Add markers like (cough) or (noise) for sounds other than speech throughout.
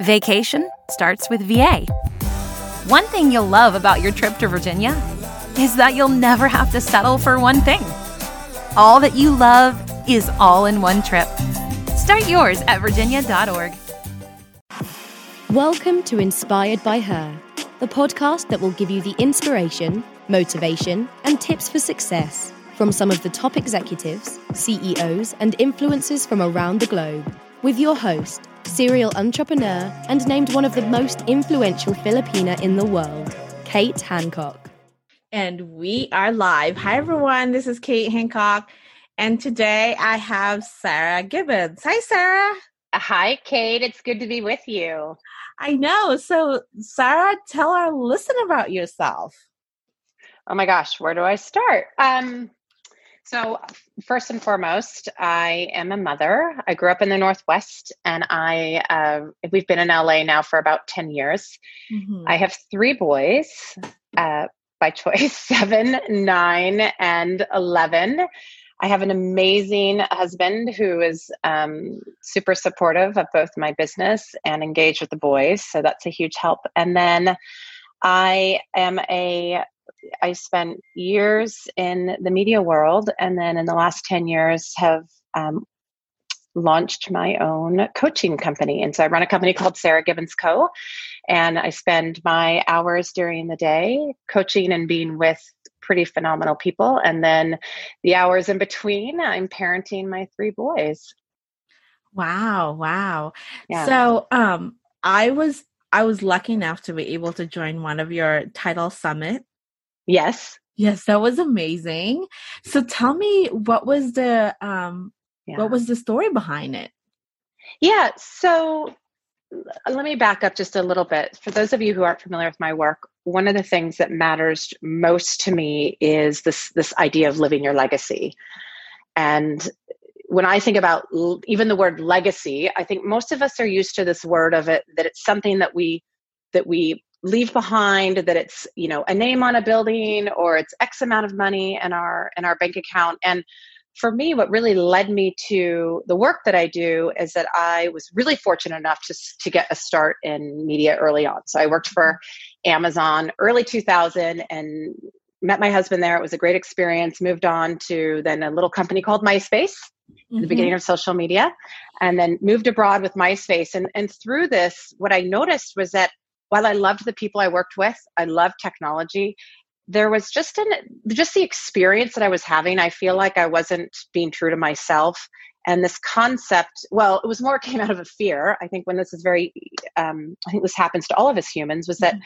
Vacation starts with VA. One thing you'll love about your trip to Virginia is that you'll never have to settle for one thing. All that you love is all in one trip. Start yours at virginia.org. Welcome to Inspired by Her, the podcast that will give you the inspiration, motivation, and tips for success from some of the top executives, CEOs, and influencers from around the globe, with your host, serial entrepreneur, and named one of the most influential Filipina in the world, Kate Hancock. And we are live. Hi, everyone. This is Kate Hancock. And today I have Sarah Gibbons. Hi, Sarah. Hi, Kate. It's good to be with you. I know. So, Sarah, tell our listen about yourself. Oh my gosh, where do I start? Um, so, first and foremost, I am a mother. I grew up in the Northwest, and I uh, we've been in LA now for about ten years. Mm-hmm. I have three boys uh, by choice: (laughs) seven, nine, and eleven. I have an amazing husband who is um, super supportive of both my business and engaged with the boys, so that's a huge help. And then I am a I spent years in the media world, and then in the last 10 years have um, launched my own coaching company. And so I run a company called Sarah Gibbons Co. And I spend my hours during the day coaching and being with pretty phenomenal people. And then the hours in between, I'm parenting my three boys. Wow, wow. Yeah. So um I was I was lucky enough to be able to join one of your title summit Yes. Yes, that was amazing. So tell me what was the um yeah. what was the story behind it? Yeah, so let me back up just a little bit. For those of you who aren't familiar with my work, one of the things that matters most to me is this this idea of living your legacy. And when I think about even the word legacy, I think most of us are used to this word of it that it's something that we that we leave behind that it's you know a name on a building or it's x amount of money in our in our bank account. And for me what really led me to the work that i do is that i was really fortunate enough to, to get a start in media early on. So i worked for amazon early 2000 and met my husband there. It was a great experience. Moved on to then a little company called myspace mm-hmm. the beginning of social media and then moved abroad with myspace. And, and through this what i noticed was that while I loved the people I worked with, I loved technology. There was just an just the experience that I was having. I feel like I wasn't being true to myself, and this concept. Well, it was more (laughs) came out of a fear. I think when this is very, um, I think this happens to all of us humans. Was that.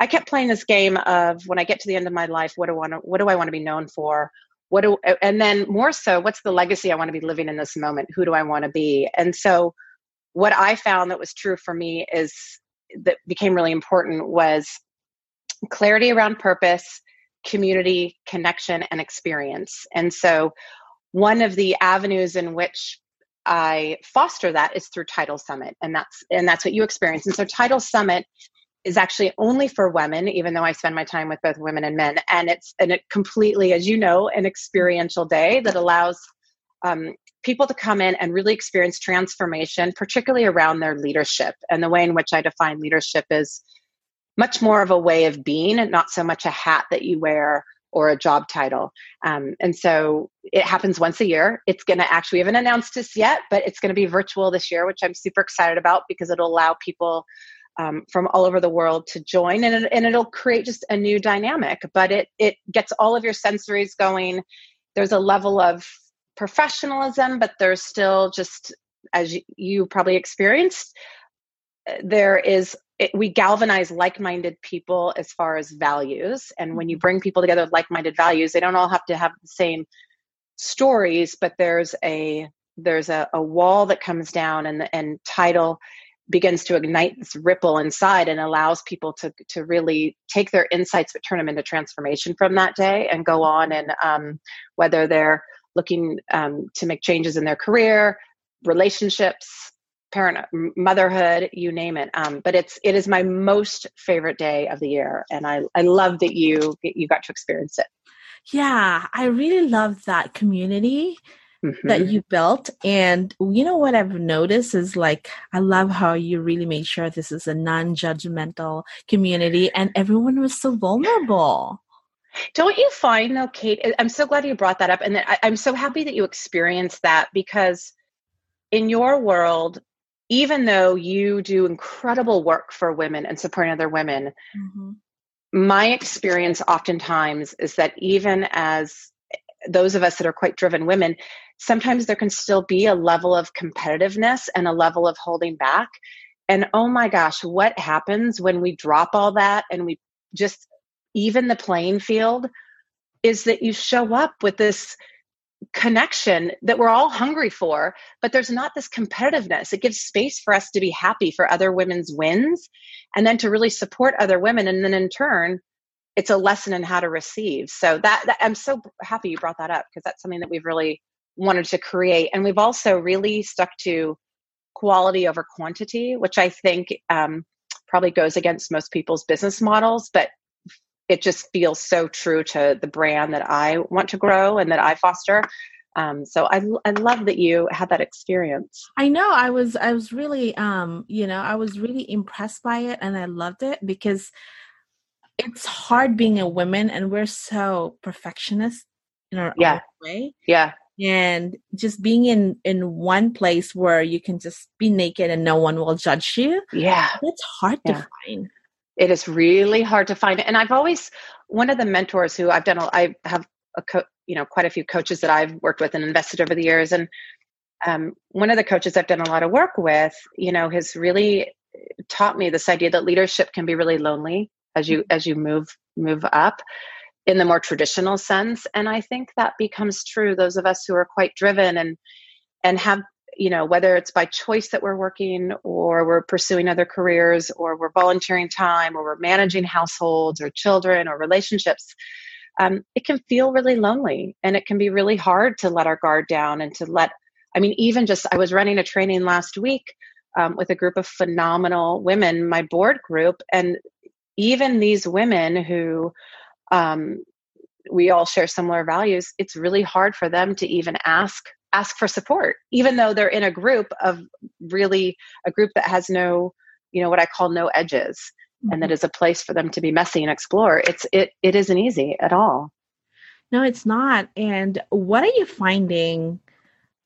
I kept playing this game of when I get to the end of my life, what do I want to, what do I want to be known for? What do and then more so, what's the legacy I want to be living in this moment? Who do I want to be? And so, what I found that was true for me is that became really important was clarity around purpose, community, connection, and experience. And so, one of the avenues in which I foster that is through Title Summit, and that's and that's what you experience. And so, Title Summit is actually only for women, even though I spend my time with both women and men. And it's it completely, as you know, an experiential day that allows um, people to come in and really experience transformation, particularly around their leadership. And the way in which I define leadership is much more of a way of being and not so much a hat that you wear or a job title. Um, and so it happens once a year. It's going to actually, we haven't announced this yet, but it's going to be virtual this year, which I'm super excited about because it'll allow people um, from all over the world to join and, it, and it'll create just a new dynamic. But it, it gets all of your sensories going. There's a level of professionalism, but there's still just, as you probably experienced, there is it, we galvanize like-minded people as far as values and when you mm-hmm. bring people together with like-minded values they don't all have to have the same stories but there's a there's a, a wall that comes down and and title begins to ignite this ripple inside and allows people to to really take their insights but turn them into transformation from that day and go on and um, whether they're looking um, to make changes in their career, relationships, parent motherhood you name it um, but it's it is my most favorite day of the year and i i love that you you got to experience it yeah i really love that community mm-hmm. that you built. And you know what I've noticed is like, I love how you really made sure this is a non judgmental community and everyone was so vulnerable. Don't you find though, Kate? I'm so glad you brought that up. And I, I'm so happy that you experienced that because in your world, even though you do incredible work for women and supporting other women, mm-hmm. my experience oftentimes is that even as those of us that are quite driven women, sometimes there can still be a level of competitiveness and a level of holding back. And oh my gosh, what happens when we drop all that and we just even the playing field is that you show up with this connection that we're all hungry for, but there's not this competitiveness. It gives space for us to be happy for other women's wins and then to really support other women. And then in turn, it's a lesson in how to receive. So that, that I'm so happy you brought that up because that's something that we've really wanted to create. And we've also really stuck to quality over quantity, which I think um, probably goes against most people's business models, but it just feels so true to the brand that I want to grow and that I foster. Um, so I, I love that you had that experience. I know I was I was really um you know I was really impressed by it and I loved it because it's hard being a woman and we're so perfectionist in our yeah. own way. Yeah. And just being in in one place where you can just be naked and no one will judge you. Yeah. It's hard yeah. to find. It is really hard to find. And I've always, one of the mentors who I've done, I have a, co- you know, quite a few coaches that I've worked with and invested over the years. And um, one of the coaches I've done a lot of work with, you know, has really taught me this idea that leadership can be really lonely as you as you move move up in the more traditional sense and i think that becomes true those of us who are quite driven and and have you know whether it's by choice that we're working or we're pursuing other careers or we're volunteering time or we're managing households or children or relationships um, it can feel really lonely and it can be really hard to let our guard down and to let i mean even just i was running a training last week um, with a group of phenomenal women my board group and even these women who um, we all share similar values it's really hard for them to even ask ask for support even though they're in a group of really a group that has no you know what i call no edges mm-hmm. and that mm-hmm. a place for them to be messy and explore it's it it isn't easy at all no it's not and what are you finding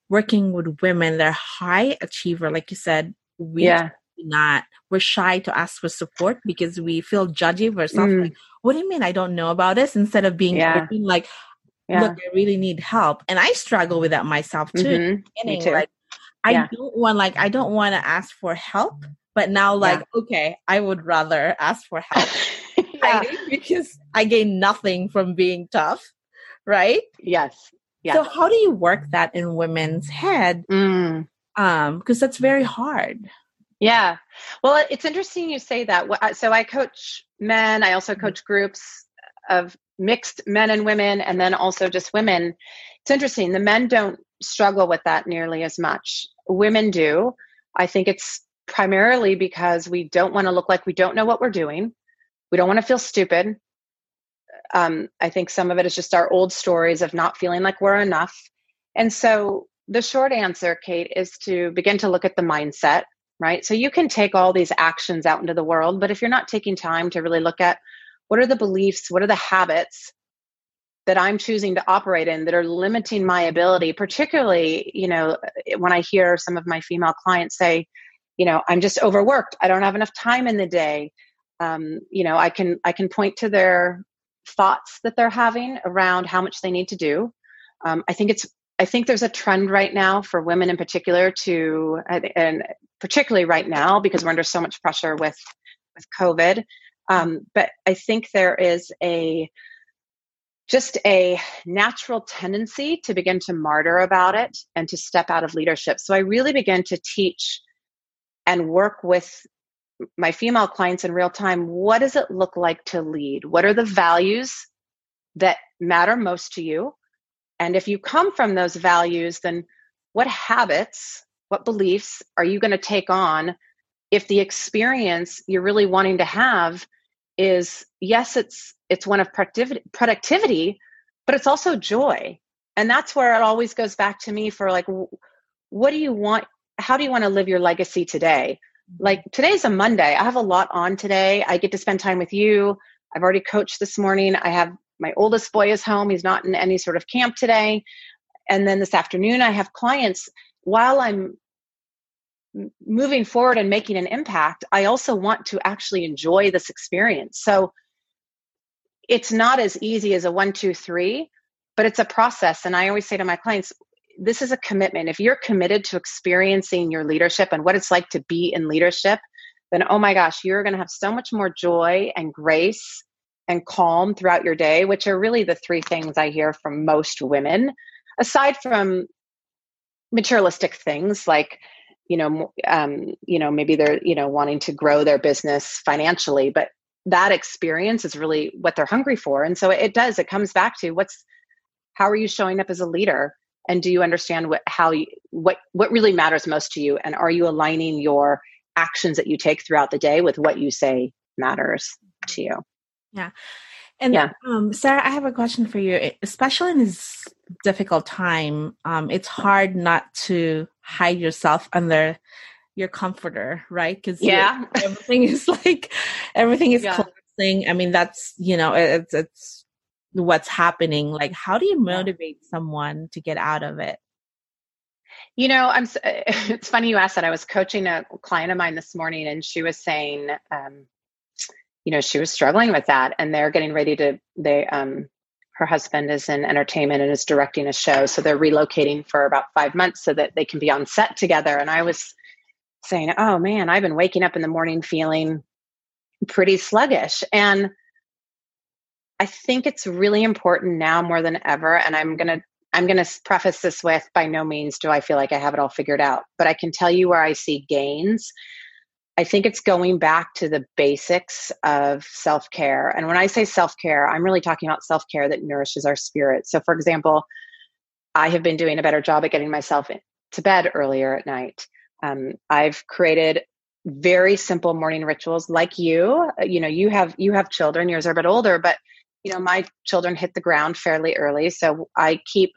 working with women they're high achiever like you said we yeah not we're shy to ask for support because we feel judgy ourselves mm. like, what do you mean i don't know about this instead of being yeah. like yeah. look, I really need help. And I struggle with that myself too. Mm-hmm. Me too. Like I don't want like I don't want to ask for help, but now like yeah. okay, I would rather ask for help. (laughs) yeah. Because I gain nothing from being tough, right? Yes. Yeah. So how do you work that in women's head? Mm. Um, because that's very hard. Yeah. Well, it's interesting you say that. So I coach men. I also mm-hmm. coach groups of mixed men and women, and then also just women. It's interesting. The men don't struggle with that nearly as much. Women do. I think it's primarily because we don't want to look like we don't know what we're doing. We don't want to feel stupid. Um, I think some of it is just our old stories of not feeling like we're enough. And so the short answer, Kate, is to begin to look at the mindset, right? So you can take all these actions out into the world, but if you're not taking time to really look at what are the beliefs? What are the habits that i'm choosing to operate in that are limiting my ability? Particularly you know when i hear some of my female clients say you know i'm just overworked. I don't have enough time in the day. Um, you know i can i can point to their thoughts that they're having around how much they need to do. Um, i think it's i think there's a trend right now for women in particular to and particularly right now because we're under so much pressure with with covid um, but I think there is a just a natural tendency to begin to martyr about it and to step out of leadership. So I really began to teach and work with my female clients in real time what does it look like to lead? What are the values that matter most to you? And if you come from those values, then what habits, what beliefs are you going to take on if the experience you're really wanting to have is yes it's it's one of productivity productivity but it's also joy. And that's where it always goes back to me for like what do you want how do you want to live your legacy today? Mm-hmm. Like today's a monday. I have a lot on today. I get to spend time with you. I've already coached this morning. I have my oldest boy is home. He's not in any sort of camp today. And then this afternoon i have clients. While i'm moving forward and making an impact i also want to actually enjoy this experience. So it's not as easy as a one two three but it's a process. And i always say to my clients this is a commitment. If you're committed to experiencing your leadership and what it's like to be in leadership then oh my gosh you're going to have so much more joy and grace and calm throughout your day which are really the three things i hear from most women. Aside from materialistic things like you know um, you know maybe they're you know wanting to grow their business financially but that experience is really what they're hungry for. And so it does it comes back to what's how are you showing up as a leader? And do you understand what how you, what what really matters most to you? And are you aligning your actions that you take throughout the day with what you say matters to you? Yeah. And yeah. Um, Sarah, I have a question for you. Especially in this difficult time, um, it's hard not to hide yourself under your comforter, right? Because yeah, (laughs) everything is like everything is yeah. collapsing. I mean, that's you know, it's it's what's happening. Like, how do you motivate yeah. someone to get out of it? You know, I'm. (laughs) It's funny you asked that. I was coaching a client of mine this morning, and she was saying, um, you know, she was struggling with that, and they're getting ready to. They, um, her husband is in entertainment and is directing a show, so they're relocating for about five months so that they can be on set together. And I was saying, "Oh man, I've been waking up in the morning feeling pretty sluggish," and I think it's really important now more than ever. And I'm going to I'm going to preface this with by no means do I feel like I have it all figured out, but I can tell you where I see gains. I think it's going back to the basics of self care. And when I say self care, I'm really talking about self care that nourishes our spirit. So, for example, I have been doing a better job at getting myself to bed earlier at night. Um, I've created very simple morning rituals like you. You know, you have you have children, yours are a bit older, but you know, my children hit the ground fairly early. So I keep,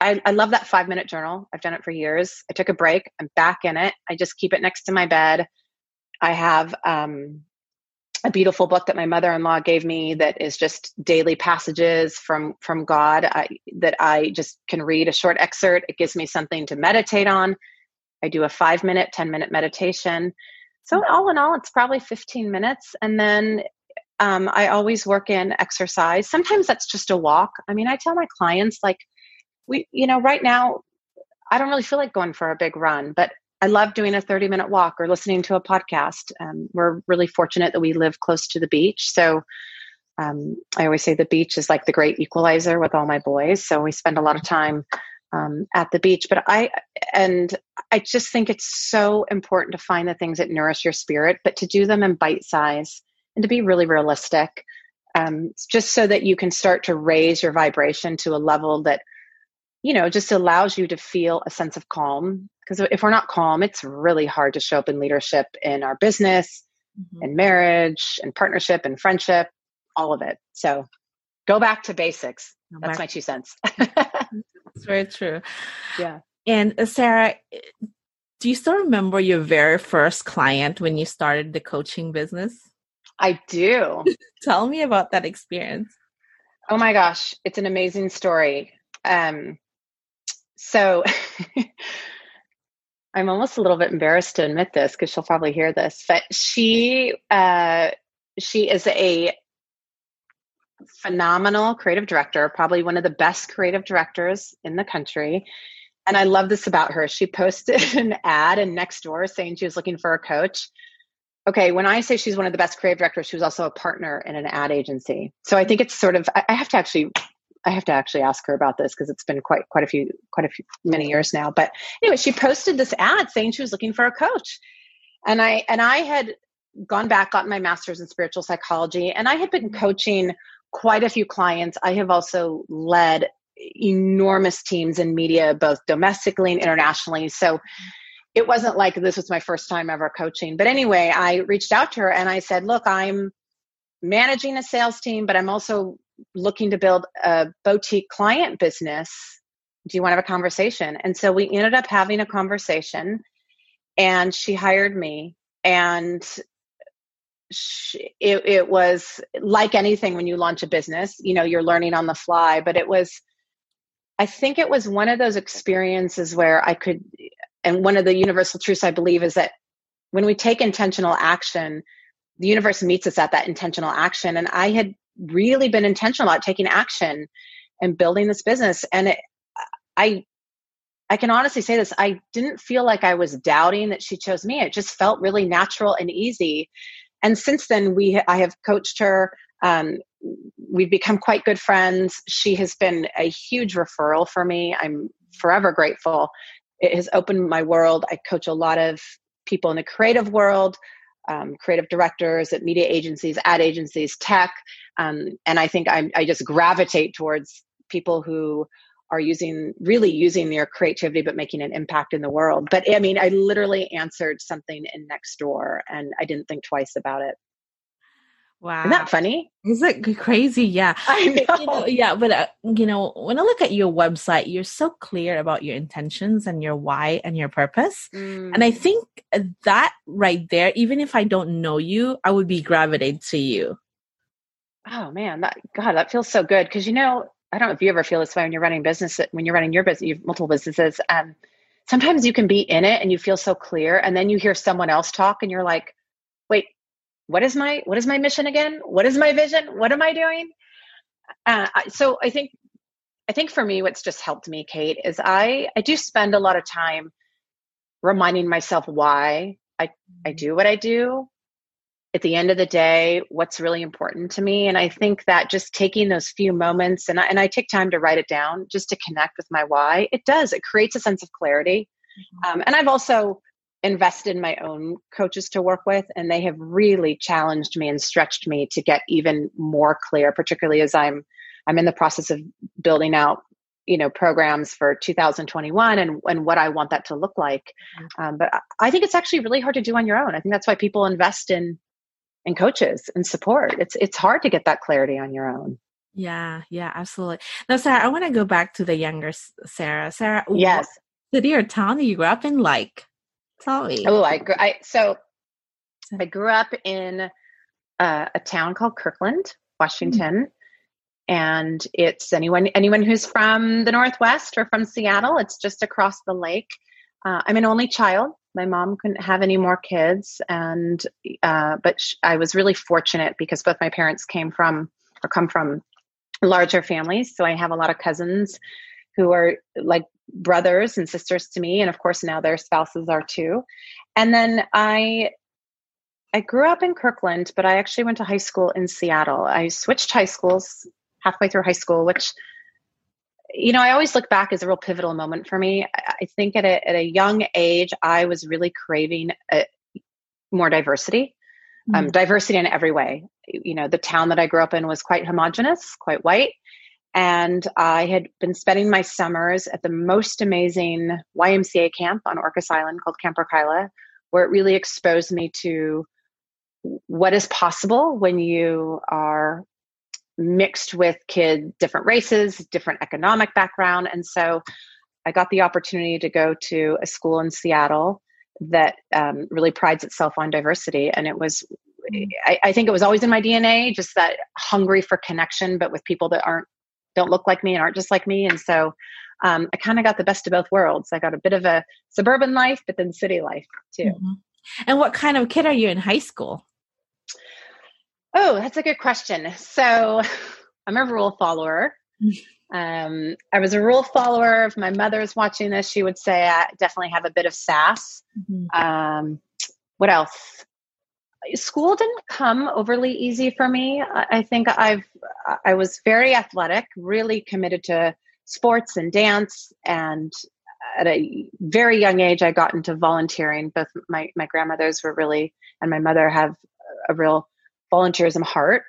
I, I love that five minute journal. I've done it for years. I took a break. I'm back in it. I just keep it next to my bed. I have um, a beautiful book that my mother-in-law gave me that is just daily passages from from God I, that I just can read a short excerpt. It gives me something to meditate on. I do a five minute, 10 minute meditation. So all in all, it's probably 15 minutes. And then um, I always work in exercise. Sometimes that's just a walk. I mean, I tell my clients, like, we, you know, right now, I don't really feel like going for a big run, but I love doing a 30 minute walk or listening to a podcast. Um, we're really fortunate that we live close to the beach. So um, I always say the beach is like the great equalizer with all my boys. So we spend a lot of time um, at the beach. But I, and I just think it's so important to find the things that nourish your spirit, but to do them in bite size and to be really realistic, um, just so that you can start to raise your vibration to a level that, you know, just allows you to feel a sense of calm. Because if we're not calm, it's really hard to show up in leadership in our business, mm-hmm. in marriage, and partnership, and friendship, all of it. So go back to basics. That's my two cents. (laughs) It's very true. Yeah. And uh, Sarah, do you still remember your very first client when you started the coaching business? I do. (laughs) Tell me about that experience. Oh my gosh, it's an amazing story. Um, so (laughs) I'm almost a little bit embarrassed to admit this because she'll probably hear this, but she uh, she is a phenomenal creative director, probably one of the best creative directors in the country. And I love this about her. She posted (laughs) an ad in Nextdoor saying she was looking for a coach okay, when I say she's one of the best creative directors, she was also a partner in an ad agency. So I think it's sort of I have to actually I have to actually ask her about this because it's been quite quite a few quite a few many years now. But anyway, she posted this ad saying she was looking for a coach. And I and I had gone back, gotten my master's in spiritual psychology, and I had been coaching quite a few clients. I have also led enormous teams in media, both domestically and internationally. So it wasn't like this was my first time ever coaching. But anyway, I reached out to her and I said, Look, I'm managing a sales team, but I'm also looking to build a boutique client business do you want to have a conversation? And so we ended up having a conversation and she hired me and she, it, it was like anything when you launch a business, you know, you're learning on the fly, but it was, I think it was one of those experiences where I could, and one of the universal truths I believe is that when we take intentional action, the universe meets us at that intentional action. And I had really been intentional about taking action and building this business. And it, I, I can honestly say this. I didn't feel like I was doubting that she chose me. It just felt really natural and easy. And since then, we I have coached her. Um, we've become quite good friends. She has been a huge referral for me. I'm forever grateful. It has opened my world. I coach a lot of people in the creative world, um, creative directors at media agencies, ad agencies, tech, um, and I think I'm, I just gravitate towards people who are using really using their creativity but making an impact in the world. But i mean i literally answered something in Nextdoor and i didn't think twice about it Wow. Isn't that funny? Is it crazy? Yeah. (laughs) I know. You know yeah, but uh, you know, when I look at your website, you're so clear about your intentions and your why and your purpose. Mm. And I think that right there, even if I don't know you, I would be gravitated to you. Oh man, that God, that feels so good because you know, I don't know if you ever feel this way when you're running business, when you're running your business, you have multiple businesses. Um, sometimes you can be in it and you feel so clear, and then you hear someone else talk, and you're like, "Wait, what is my what is my mission again? What is my vision? What am I doing?" Uh, so I think, I think for me, what's just helped me, Kate, is I I do spend a lot of time reminding myself why I I do what I do, at the end of the day what's really important to me and i think that just taking those few moments and I, and I take time to write it down just to connect with my why it does it creates a sense of clarity mm-hmm. um, and i've also invested in my own coaches to work with and they have really challenged me and stretched me to get even more clear particularly as i'm i'm in the process of building out you know programs for 2021 and and what i want that to look like mm-hmm. um, but i think it's actually really hard to do on your own i think that's why people invest in in coaches and support. It's it's hard to get that clarity on your own. Yeah, yeah, absolutely. Now, Sarah, I want to go back to the younger Sarah. Sarah, yes, city or town that you grew up in? Like, tell me. Oh, I, I so I grew up in uh, a town called Kirkland, Washington. Mm-hmm. And it's anyone anyone who's from the Northwest or from Seattle. It's just across the lake. Uh, I'm an only child, my mom couldn't have any more kids and uh, but sh- i was really fortunate because both my parents came from or come from larger families so i have a lot of cousins who are like brothers and sisters to me and of course now their spouses are too and then i i grew up in kirkland but i actually went to high school in seattle i switched high schools halfway through high school which you know, I always look back as a real pivotal moment for me. I think at a, at a young age, I was really craving a, uh, more diversity, mm-hmm. um, diversity in every way. You know, the town that I grew up in was quite homogenous, quite white. And I had been spending my summers at the most amazing YMCA camp on Orcas Island called Camp Orkila, where it really exposed me to what is possible when you are mixed with kids, different races, different economic background. And so I got the opportunity to go to a school in Seattle that um, really prides itself on diversity. And it was, I, I, think it was always in my DNA, just that hungry for connection, but with people that aren't, don't look like me and aren't just like me. And so um, I kind of got the best of both worlds. I got a bit of a suburban life, but then city life too. Mm-hmm. And what kind of kid are you in high school? Oh, that's a good question. So I'm a rule follower. Um, I was a rule follower. If my mother's watching this, she would say I definitely have a bit of sass. Mm-hmm. Um, what else? School didn't come overly easy for me. I think I've I was very athletic, really committed to sports and dance, and at a very young age, I got into volunteering. Both my my grandmothers were really, and my mother have a real volunteerism heart.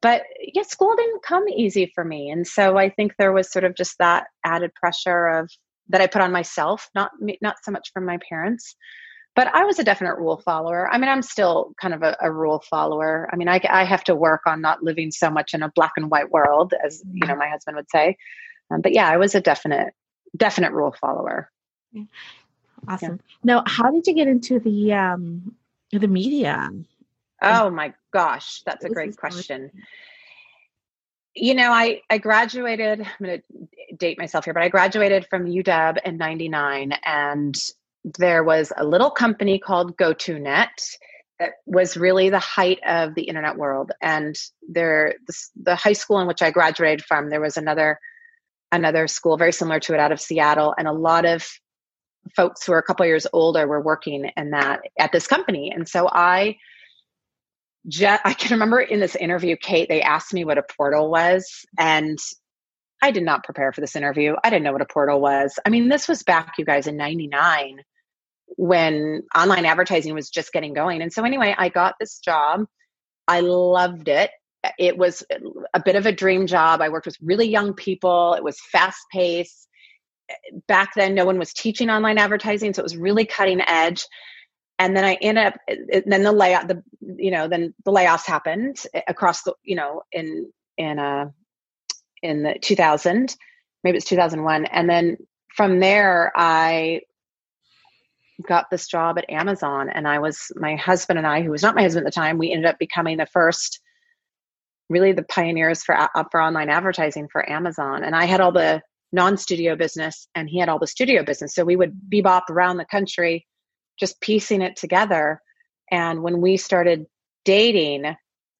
But yeah, school didn't come easy for me. And so I think there was sort of just that added pressure of that I put on myself, not not so much from my parents. But I was a definite rule follower. I mean, I'm still kind of a, a rule follower. I mean, I, I have to work on not living so much in a black and white world, as you know, my husband would say. Um, but yeah, I was a definite definite rule follower. Yeah. Awesome. Yeah. Now, how did you get into the um the media? Oh my gosh, that's a great question. You know, I I graduated. I'm going to date myself here, but I graduated from UW in '99, and there was a little company called Go2Net that was really the height of the internet world. And there, the, high school in which I graduated from, there was another another school very similar to it out of Seattle, and a lot of folks who are a couple years older were working in that at this company. And so I I can remember in this interview, Kate, they asked me what a portal was, and I did not prepare for this interview. I didn't know what a portal was. I mean, this was back, you guys, in '99 when online advertising was just getting going. And so, anyway, I got this job. I loved it. It was a bit of a dream job. I worked with really young people, it was fast paced. Back then, no one was teaching online advertising, so it was really cutting edge. And then I ended up, then the layout, the you know, then the layoffs happened across the, you know, in in uh in the 2000, maybe it's 2001, and then from there I got this job at Amazon, and I was my husband and I, who was not my husband at the time, we ended up becoming the first, really the pioneers for uh, for online advertising for Amazon. And I had all the non-studio business, and he had all the studio business. So we would bebop around the country, just piecing it together. And when we started dating,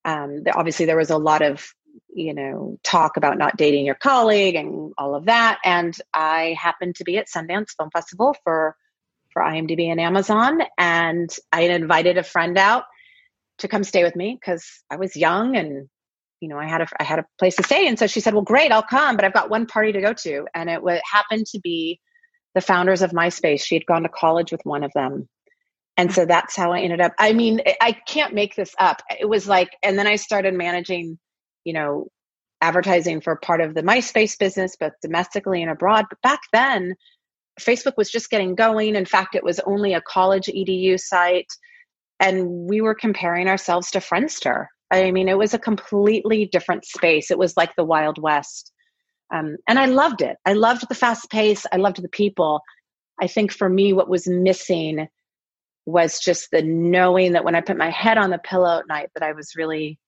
um, obviously there was a lot of you know talk about not dating your colleague and all of that. And I happened to be at Sundance Film Festival for for IMDb and Amazon. And I invited a friend out to come stay with me because I was young and you know I had a I had a place to stay. And so she said, "Well, great, I'll come, but I've got one party to go to." And it w- happened to be the founders of MySpace. She had gone to college with one of them. And so that's how I ended up. I mean, I can't make this up. It was like, and then I started managing, you know, advertising for part of the MySpace business, both domestically and abroad. But back then, Facebook was just getting going. In fact, it was only a college edu site. And we were comparing ourselves to Friendster. I mean, it was a completely different space. It was like the Wild West. Um, and I loved it. I loved the fast pace. I loved the people. I think for me, what was missing was just the knowing that when I put my head on the pillow at night, that I was really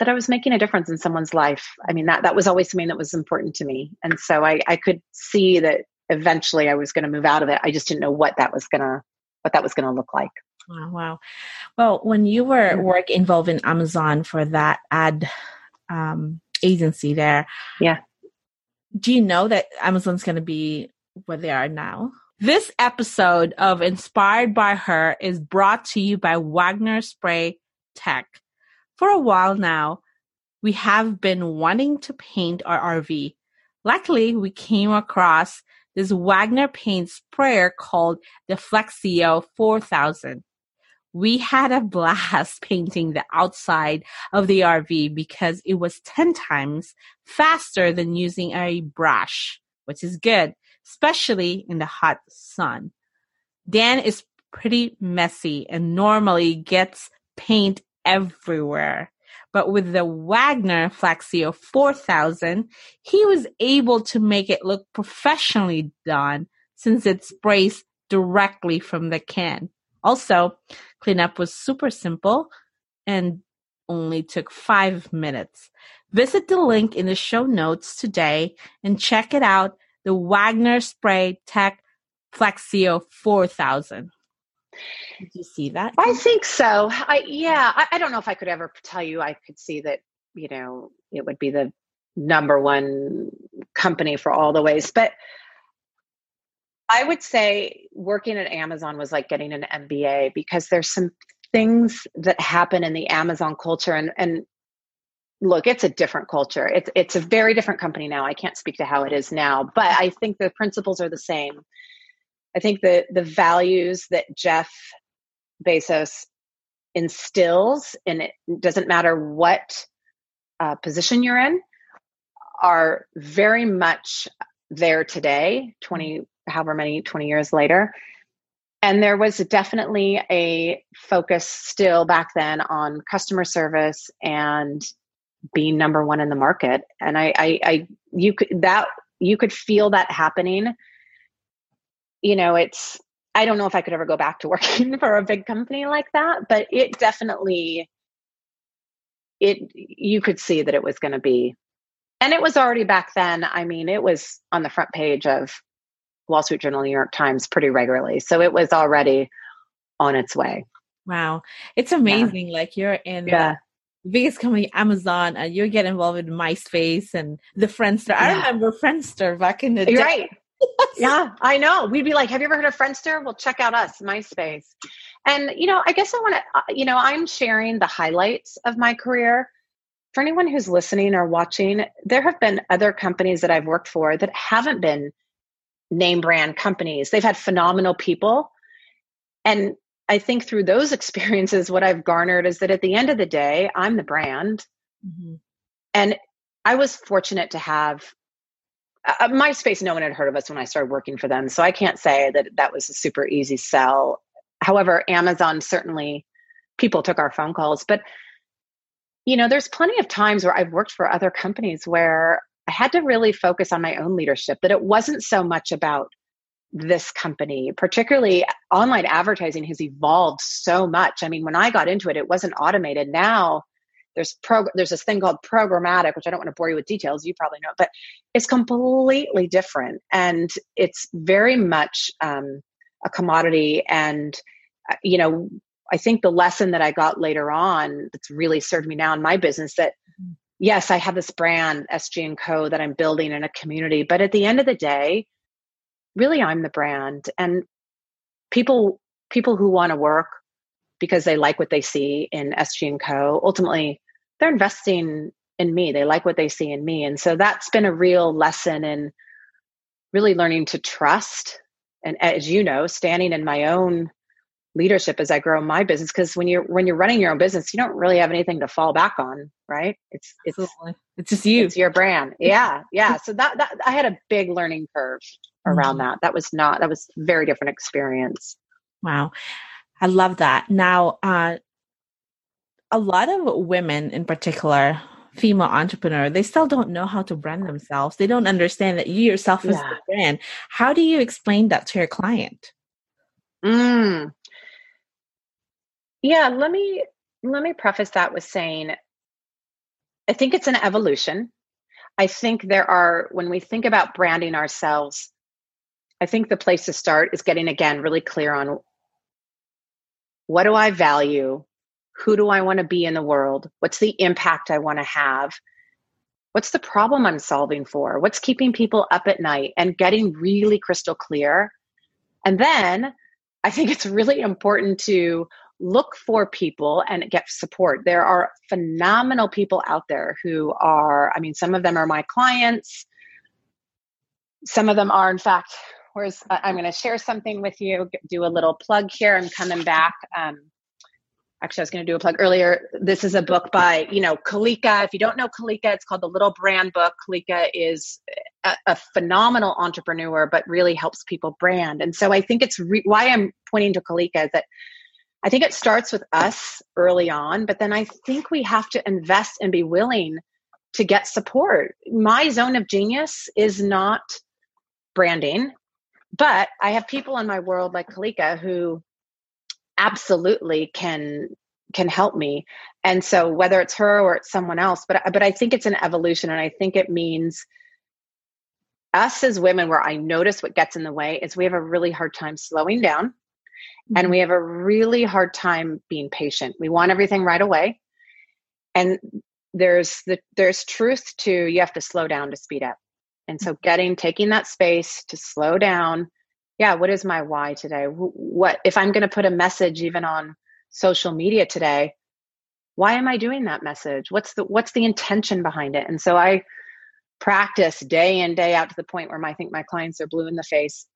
that I was making a difference in someone's life. I mean, that that was always something that was important to me. And so I, I could see that eventually I was going to move out of it. I just didn't know what that was going to what that was going to look like. Wow, wow. Well, when you were mm-hmm. work involved in Amazon for that ad um, agency there, yeah. Do you know that Amazon's going to be where they are now? This episode of Inspired by Her is brought to you by Wagner Spray Tech. For a while now, we have been wanting to paint our RV. Luckily, we came across this Wagner paint sprayer called the Flexio 4000. We had a blast (laughs) painting the outside of the RV because it was 10 times faster than using a brush, which is good, especially in the hot sun. Dan is pretty messy and normally gets paint everywhere. But with the Wagner Flexio 4000, he was able to make it look professionally done since it sprays directly from the can. Also, cleanup was super simple and only took five minutes. Visit the link in the show notes today and check it out the Wagner Spray Tech Flexio 4000. Did you see that? I think so. I yeah. I, I don't know if I could ever tell you I could see that. You know, it would be the number one company for all the ways, but I would say working at Amazon was like getting an MBA because there's some things that happen in the Amazon culture and and look, it's a different culture. It's it's a very different company now. I can't speak to how it is now, but I think the principles are the same. I think that the values that Jeff Bezos instills, and it doesn't matter what uh, position you're in, are very much there today, 20, however many, 20 years later. And there was definitely a focus still back then on customer service and being number one in the market. And I, I, I you could, that you could feel that happening. You know, it's, I don't know if I could ever go back to working (laughs) for a big company like that, but it definitely, it, you could see that it was going to be, and it was already back then. I mean, it was on the front page of Wall Street Journal, New York Times pretty regularly. So it was already on its way. Wow. It's amazing. Yeah. Like you're in yeah biggest company Amazon and you get involved with MySpace and the Friendster. Yeah. I remember Friendster back in the day. Right. (laughs) yeah, I know. We'd be like, "Have you ever heard of Friendster?" Well, check out us, MySpace. And you know, I guess I want to. Uh, you know, I'm sharing the highlights of my career. For anyone who's listening or watching, there have been other companies that I've worked for that haven't been name brand companies. They've had phenomenal people, and I think through those (laughs) experiences, what I've garnered is that at the end of the day, I'm the brand. Mm-hmm. And I was fortunate to have uh, MySpace. No one had heard of us when I started working for them. So I can't say that that was a super easy sell. However, Amazon certainly, people took our phone calls. But, you know, there's plenty of times where I've worked for other companies where I had to really focus on my own leadership, that it wasn't so much about this company, particularly online advertising has evolved so much. I mean, when I got into it, it wasn't automated. Now there's pro there's this thing called programmatic, which I don't want to bore you with details. You probably know, but it's completely different, and it's very much um, a commodity. And uh, you know, I think the lesson that I got later on that's really served me now in my business that mm-hmm. yes, I have this brand SG and Co that I'm building in a community, but at the end of the day really I'm the brand and people people who want to work because they like what they see in SG and Co ultimately they're investing in me they like what they see in me and so that's been a real lesson in really learning to trust and as you know standing in my own leadership as I grow my business because when you're when you're running your own business you don't really have anything to fall back on right it's it's Absolutely. it's just you it's your brand (laughs) yeah yeah so that, that I had a big learning curve around mm-hmm. that. That was not, that was very different experience. Wow. I love that. Now, uh, a lot of women in particular, female entrepreneur, they still don't know how to brand themselves. They don't understand that you yourself is yeah. the brand. How do you explain that to your client? Mm. Yeah, let me let me preface that with saying I think it's an evolution. I think there are when we think about branding ourselves, I think the place to start is getting again really clear on what do I value? Who do I want to be in the world? What's the impact I want to have? What's the problem I'm solving for? What's keeping people up at night and getting really crystal clear? And then I think it's really important to look for people and get support. There are phenomenal people out there who are, I mean, some of them are my clients. Some of them are, in fact, where's I'm going to share something with you, do a little plug here. I'm coming back. Um, actually, I was going to do a plug earlier. This is a book by, you know, Kalika. If you don't know Kalika, it's called The Little Brand Book. Kalika is a, a phenomenal entrepreneur, but really helps people brand. And so I think it's re- why I'm pointing to Kalika is that I think it starts with us early on, but then I think we have to invest and be willing to get support. My zone of genius is not branding but I have people in my world like Kalika who absolutely can can help me. And so whether it's her or it's someone else, but but I think it's an evolution and I think it means us as women where I notice what gets in the way is we have a really hard time slowing down mm-hmm. and we have a really hard time being patient. We want everything right away. And there's the there's truth to you have to slow down to speed up. And so getting, taking that space to slow down. Yeah, what is my why today? What, if I'm going to put a message even on social media today, why am I doing that message? What's the, what's the intention behind it? And so I practice day in, day out to the point where I think my clients are blue in the face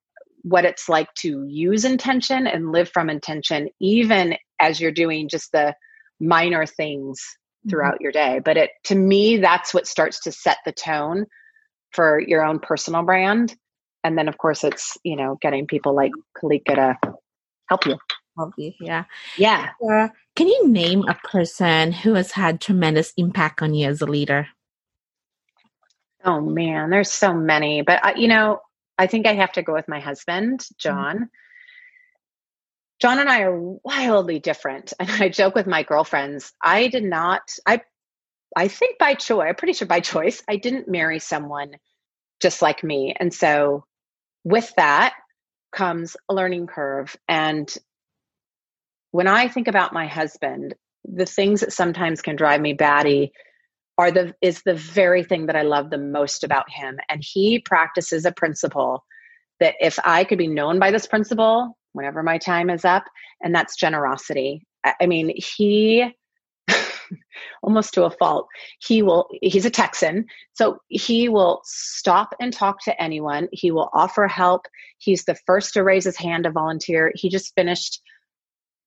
what it's like to use intention and live from intention, even as you're doing just the minor things mm-hmm. throughout mm-hmm. your day. But it to me, that's what starts to set the tone for your own personal brand. And then, of course, it's, you know, getting people like Kalika to help you. Help you, yeah. Yeah. Uh, can you name a person who has had tremendous impact on you as a leader? Oh man, there's so many. But, you know, I think I have to go with my husband, mm-hmm. John. Mm-hmm. John and I are wildly different. (laughs) And I joke with my girlfriends, I did not, I I think by choice, I'm pretty sure by choice, I didn't marry someone just like me. And so with that comes a learning curve. And when I think about my husband, the things that sometimes can drive me batty are the is the very thing that I love the most about him. And he practices a principle that if I could be known by this principle whenever my time is up, and that's generosity. I mean, he (laughs) almost to a fault. He will, he's a Texan, so he will stop and talk to anyone. He will offer help. He's the first to raise his hand to volunteer. He just finished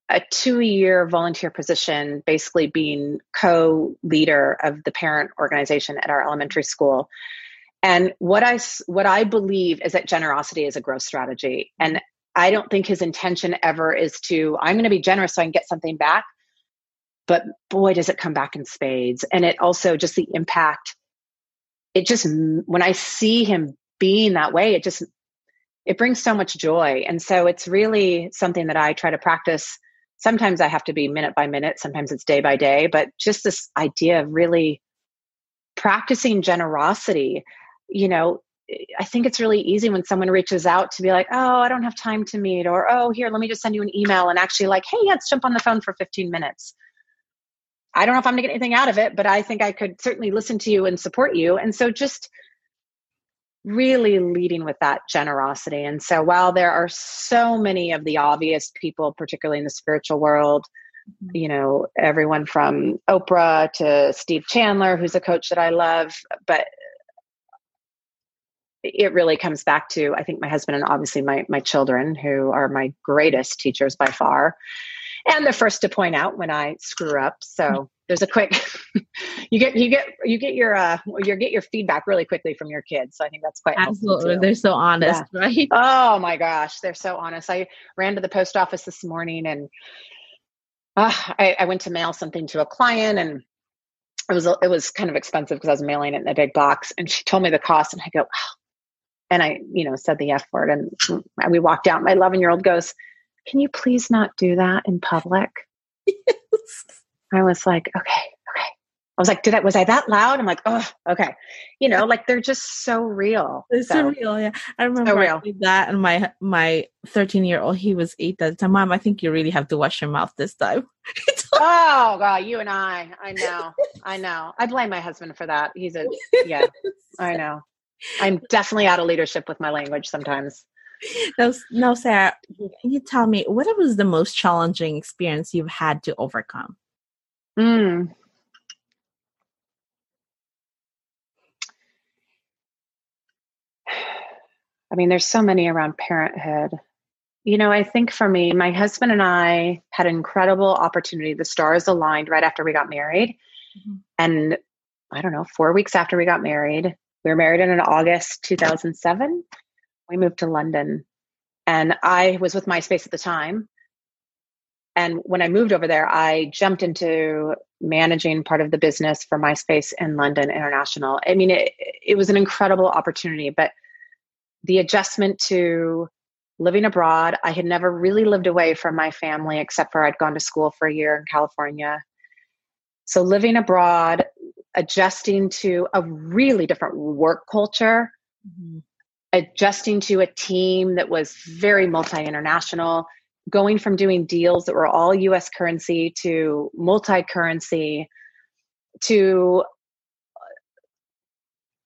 a two year volunteer position, basically being co leader of the parent organization at our elementary school. And what I, what I believe is that generosity is a growth strategy. And I don't think his intention ever is to, I'm going to be generous so I can get something back but boy does it come back in spades. And it also just the impact it just when i see him being that way it just it brings so much joy. And so it's really something that i try to practice. Sometimes i have to be minute by minute sometimes it's day by day but just this idea of really practicing generosity you know I think it's really easy when someone reaches out to be like, oh, I don't have time to meet, or oh, here, let me just send you an email and actually like, hey, let's jump on the phone for 15 minutes. I don't know if I'm going to get anything out of it, but I think I could certainly listen to you and support you. And so just really leading with that generosity. And so while there are so many of the obvious people, particularly in the spiritual world, mm-hmm. you know, everyone from Oprah to Steve Chandler, who's a coach that I love, but it really comes back to I think my husband and obviously my my children who are my greatest teachers by far and the first to point out when I screw up. So there's a quick (laughs) you get you get you get your uh you get your feedback really quickly from your kids. So I think that's quite absolutely. They're so honest, yeah. right? (laughs) Oh my gosh, they're so honest. I ran to the post office this morning and uh, I, I went to mail something to a client and it was it was kind of expensive because I was mailing it in a big box. And she told me the cost, and I go, oh. and I you know said the f word, and we walked out. My 11 year old goes can you please not do that in public? Yes. I was like, okay, okay. I was like, did I, was I that loud? I'm like, oh, okay. You know, like they're just so real. It's so, real. Yeah. I remember so real. I that and my, my 13 year old, he was eight at the time. Mom, I think you really have to wash your mouth this time. (laughs) oh God, you and I, I know, I know. I blame my husband for that. He's a, yeah, (laughs) I know. I'm definitely out of leadership with my language sometimes (laughs) no, no, Sarah, can you tell me what was the most challenging experience you've had to overcome? Mm. I mean, there's so many around parenthood. You know, I think for me, my husband and I had an incredible opportunity. The stars aligned right after we got married. Mm-hmm. And I don't know, four weeks after we got married, we were married in August 2007 we moved to London and I was with MySpace at the time. And when I moved over there, I jumped into managing part of the business for MySpace in London International. I mean, it, it was an incredible opportunity, but the adjustment to living abroad, I had never really lived away from my family except for I'd gone to school for a year in California. So living abroad, adjusting to a really different work culture, mm-hmm adjusting to a team that was very multi international, going from doing deals that were all US currency to multi currency to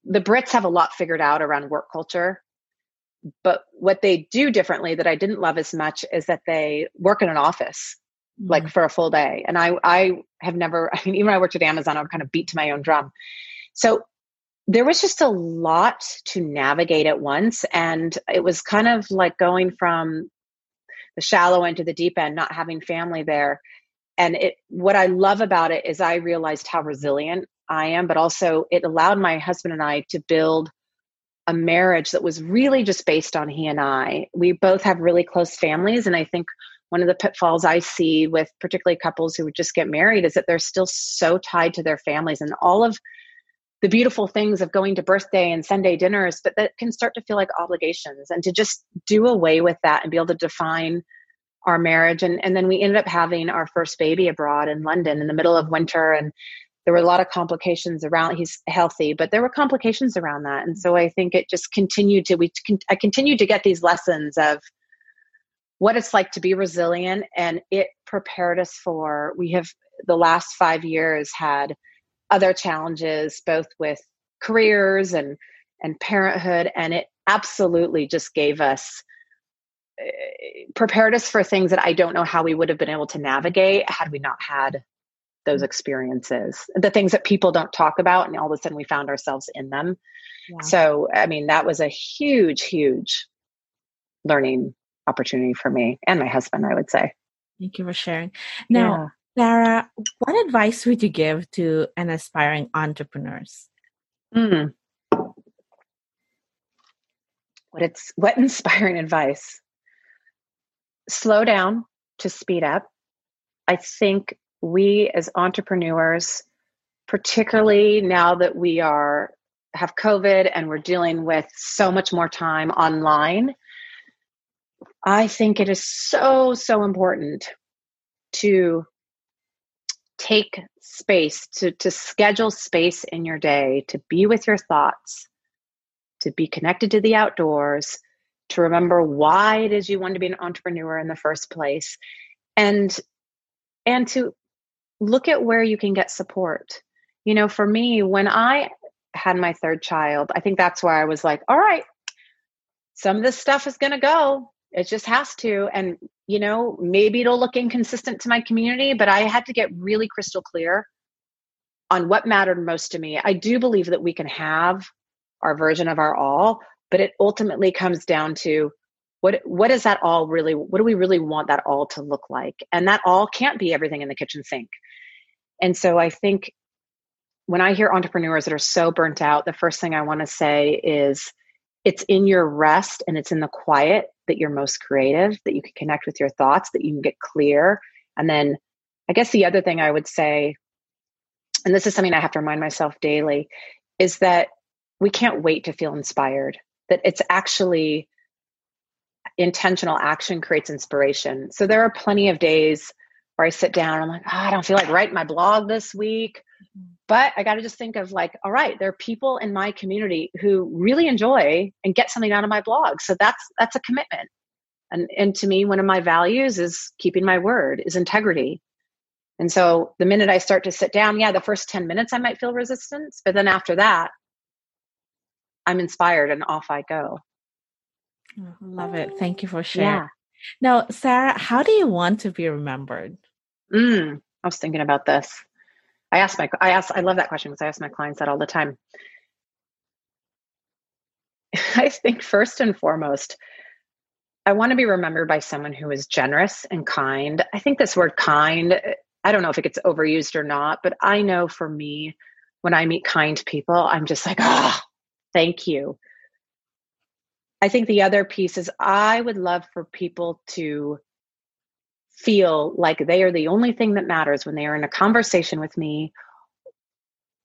the Brits have a lot figured out around work culture. But what they do differently that I didn't love as much is that they work in an office mm-hmm. like for a full day. And I I have never (laughs) I mean even when I worked at Amazon, I would kind of beat to my own drum. So there was just a lot to navigate at once. And it was kind of like going from the shallow end to the deep end, not having family there. And it, what I love about it is I realized how resilient I am, but also it allowed my husband and I to build a marriage that was really just based on he and I. We both have really close families. And I think one of the pitfalls I see with particularly couples who just get married is that they're still so tied to their families and all of the beautiful things of going to birthday and Sunday dinners, but that can start to feel like obligations and to just do away with that and be able to define our marriage. And, and then we ended up having our first baby abroad in London in the middle of winter. And there were a lot of complications around, he's healthy, but there were complications around that. And so I think it just continued to, we, I continued to get these lessons of, what it's like to be resilient and it prepared us for we have the last five years had other challenges both with careers and and parenthood and it absolutely just gave us uh, prepared us for things that I don't know how we would have been able to navigate had we not had those experiences the things that people don't talk about and all of a sudden we found ourselves in them. Yeah. so i mean that was a huge huge learning opportunity for me and my husband i would say. Thank you for sharing. Now Sarah, what advice would you give to an aspiring entrepreneurs? Mm. What it's what (laughs) inspiring advice? Slow down to speed up. I think we as entrepreneurs, particularly now that we are have COVID and we're dealing with so much more time online, I think it is so, so important to take space to to schedule space in your day to be with your thoughts to be connected to the outdoors to remember why it is you want to be an entrepreneur in the first place and and to look at where you can get support. You know for me when i had my third child i think that's where i was like all right some of this stuff is going to go it just has to and you know maybe it'll look inconsistent to my community but i had to get really crystal clear on what mattered most to me. I do believe that we can have our version of our all but it ultimately comes down to what what is that all really what do we really want that all to look like? And that all can't be everything in the kitchen sink. And so i think when i hear entrepreneurs that are so burnt out the first thing i want to say is it's in your rest and it's in the quiet that you're most creative, that you can connect with your thoughts, that you can get clear. And then I guess the other thing I would say, and this is something I have to remind myself daily, is that we can't wait to feel inspired, that it's actually intentional action creates inspiration. So there are plenty of days where I sit down, I'm like, oh, I don't feel like writing my blog this week. But I got to just think of like, all right, there are people in my community who really enjoy and get something out of my blog. So that's that's a commitment. And and to me, one of my values is keeping my word, is integrity. And so the minute I start to sit down, yeah, the first 10 minutes I might feel resistance, but then after that, I'm inspired and off I go. Oh, love it. Thank you for sharing. Yeah. Now, Sarah, how do you want to be remembered? Mm, I was thinking about this. I ask my I ask I love that question because I ask my clients that all the time. (laughs) I think first and foremost, I want to be remembered by someone who is generous and kind. I think this word kind, I don't know if it gets overused or not, but I know for me, when I meet kind people, I'm just like, oh, thank you. I think the other piece is I would love for people to feel like they are the only thing that matters when they are in a conversation with me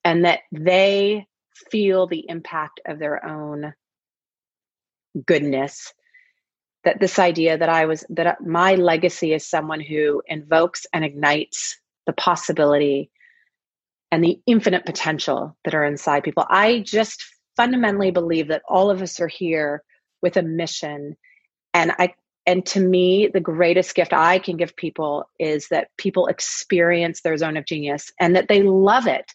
and that they feel the impact of their own goodness. That this idea that i was that my legacy is someone who invokes and ignites the possibility and the infinite potential that are inside people. I just fundamentally believe that all of us are here with a mission and i and to me the greatest gift i can give people is that people experience their zone of genius and that they love it.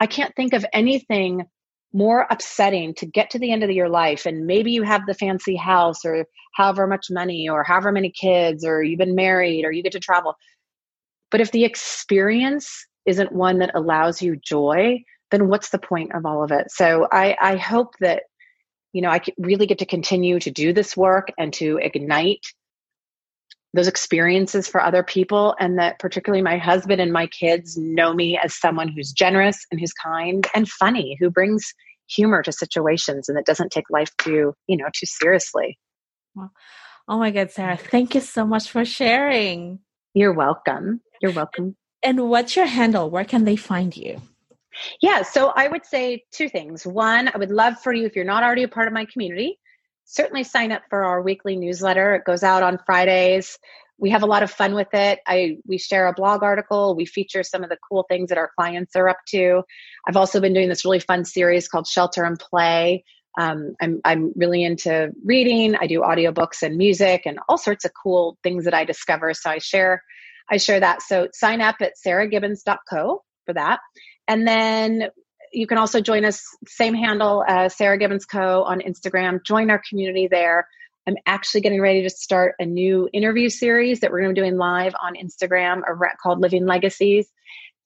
I can't think of anything more upsetting to get to the end of your life and maybe you have the fancy house or however much money or however many kids or you've been married or you get to travel. But if the experience isn't one that allows you joy then what's the point of all of it? So i i hope that you know, I really get to continue to do this work and to ignite those experiences for other people. And that particularly my husband and my kids know me as someone who's generous and who's kind and funny, who brings humor to situations and that doesn't take life too, you know, too seriously. Well, oh my God, Sarah, thank you so much for sharing. You're welcome. You're welcome. And what's your handle? Where can they find you? Yeah, so I would say two things. One, I would love for you, if you're not already a part of my community, certainly sign up for our weekly newsletter. It goes out on Fridays. We have a lot of fun with it. I we share a blog article. We feature some of the cool things that our clients are up to. I've also been doing this really fun series called Shelter and Play. Um, I'm I'm really into reading. I do audiobooks and music and all sorts of cool things that I discover. So I share I share that. So sign up at sarahgibbons.co for that. And then you can also join us, same handle, uh, Sarah Gibbons Co. on Instagram. Join our community there. I'm actually getting ready to start a new interview series that we're going to be doing live on Instagram called Living Legacies.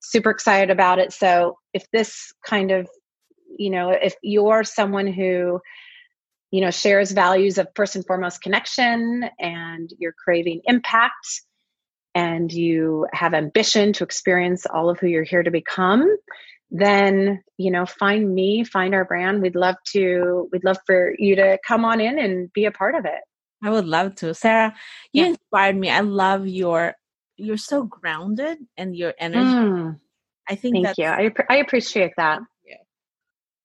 Super excited about it. So if this kind of, you know, if you're someone who, you know, shares values of first and foremost connection and you're craving impact and you have ambition to experience all of who you're here to become, then you know find me find our brand. We'd love to we'd love for you to come on in and be a part of it. I would love to. Sarah you yeah. inspired me. I love your you're so grounded and your energy. Mm. i think thank you. I, I appreciate that. Yeah.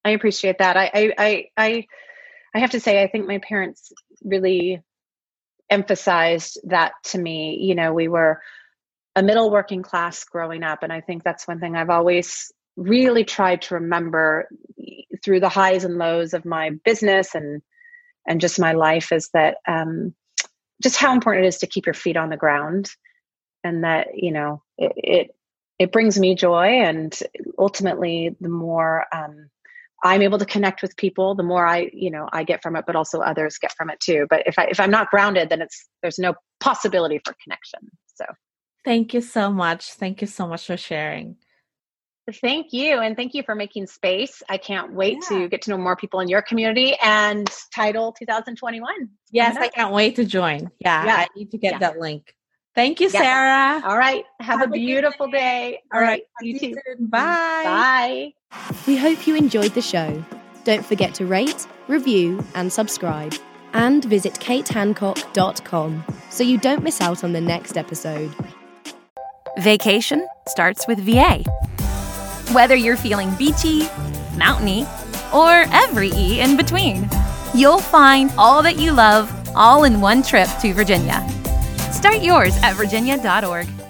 i appreciate that. I, I i i i have to say i think my parents really emphasized that to me. You know we were a middle working class growing up and i think that's one thing i've always really tried to remember through the highs and lows of my business and and just my life is that um, just how important it is to keep your feet on the ground and that you know it it, it brings me joy and ultimately the more um, i'm able to connect with people the more i you know i get from it but also others get from it too. But if i if i'm not grounded then it's there's no possibility for connection. So. Thank you so much. Thank you so much for sharing Thank you. And thank you for making space. I can't wait yeah. to get to know more people in your community and Title 2021. Yes, I can't wait to join. Yeah, yeah. I need to get yeah. that link. Thank you, Sarah. All right. Have, Have a, a beautiful day. day. All right. You too. Bye. Bye. We hope you enjoyed the show. Don't forget to rate, review, and subscribe. And visit katehancock.com so you don't miss out on the next episode. Vacation starts with VA. Whether you're feeling beachy, mountainy, or every E in between, you'll find all that you love all in one trip to Virginia. Start yours at virginia.org.